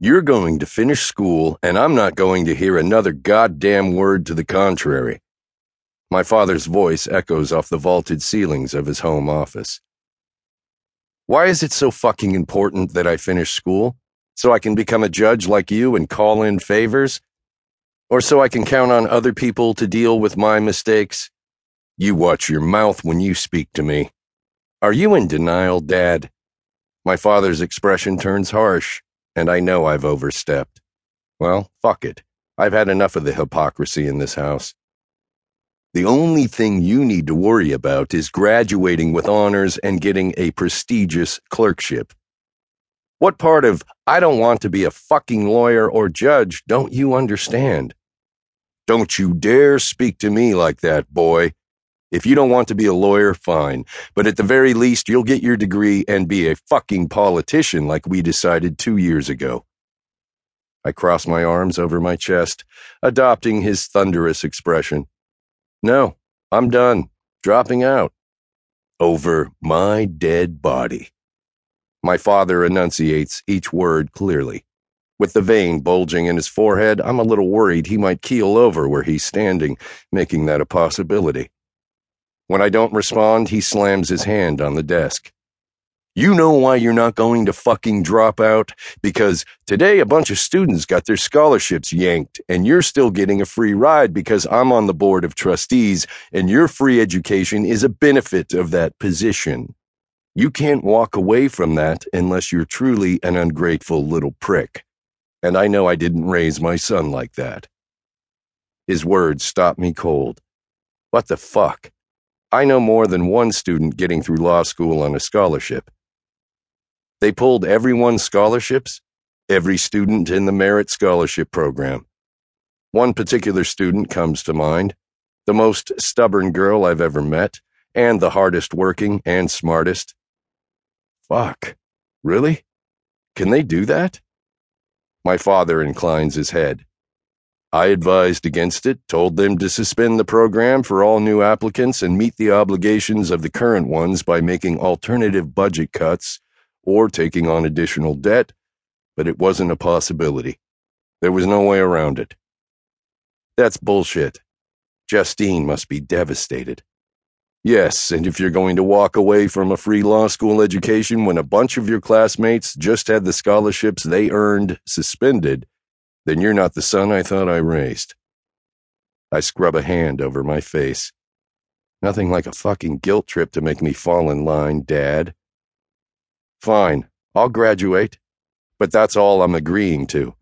You're going to finish school, and I'm not going to hear another goddamn word to the contrary. My father's voice echoes off the vaulted ceilings of his home office. Why is it so fucking important that I finish school? So I can become a judge like you and call in favors? Or so I can count on other people to deal with my mistakes? You watch your mouth when you speak to me. Are you in denial, Dad? My father's expression turns harsh, and I know I've overstepped. Well, fuck it. I've had enough of the hypocrisy in this house. The only thing you need to worry about is graduating with honors and getting a prestigious clerkship. What part of I don't want to be a fucking lawyer or judge don't you understand? Don't you dare speak to me like that, boy. If you don't want to be a lawyer, fine. But at the very least, you'll get your degree and be a fucking politician like we decided two years ago. I cross my arms over my chest, adopting his thunderous expression. No, I'm done. Dropping out. Over my dead body. My father enunciates each word clearly. With the vein bulging in his forehead, I'm a little worried he might keel over where he's standing, making that a possibility. When I don't respond, he slams his hand on the desk. You know why you're not going to fucking drop out? Because today a bunch of students got their scholarships yanked, and you're still getting a free ride because I'm on the board of trustees, and your free education is a benefit of that position. You can't walk away from that unless you're truly an ungrateful little prick. And I know I didn't raise my son like that. His words stopped me cold. What the fuck? I know more than one student getting through law school on a scholarship. They pulled everyone's scholarships, every student in the Merit Scholarship Program. One particular student comes to mind, the most stubborn girl I've ever met, and the hardest working and smartest. Fuck. Really? Can they do that? My father inclines his head. I advised against it, told them to suspend the program for all new applicants and meet the obligations of the current ones by making alternative budget cuts or taking on additional debt, but it wasn't a possibility. There was no way around it. That's bullshit. Justine must be devastated. Yes, and if you're going to walk away from a free law school education when a bunch of your classmates just had the scholarships they earned suspended, then you're not the son I thought I raised. I scrub a hand over my face. Nothing like a fucking guilt trip to make me fall in line, Dad. Fine, I'll graduate. But that's all I'm agreeing to.